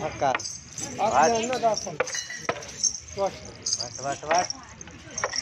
Hakka. Wat, wat, wat? Kalau perang aku kita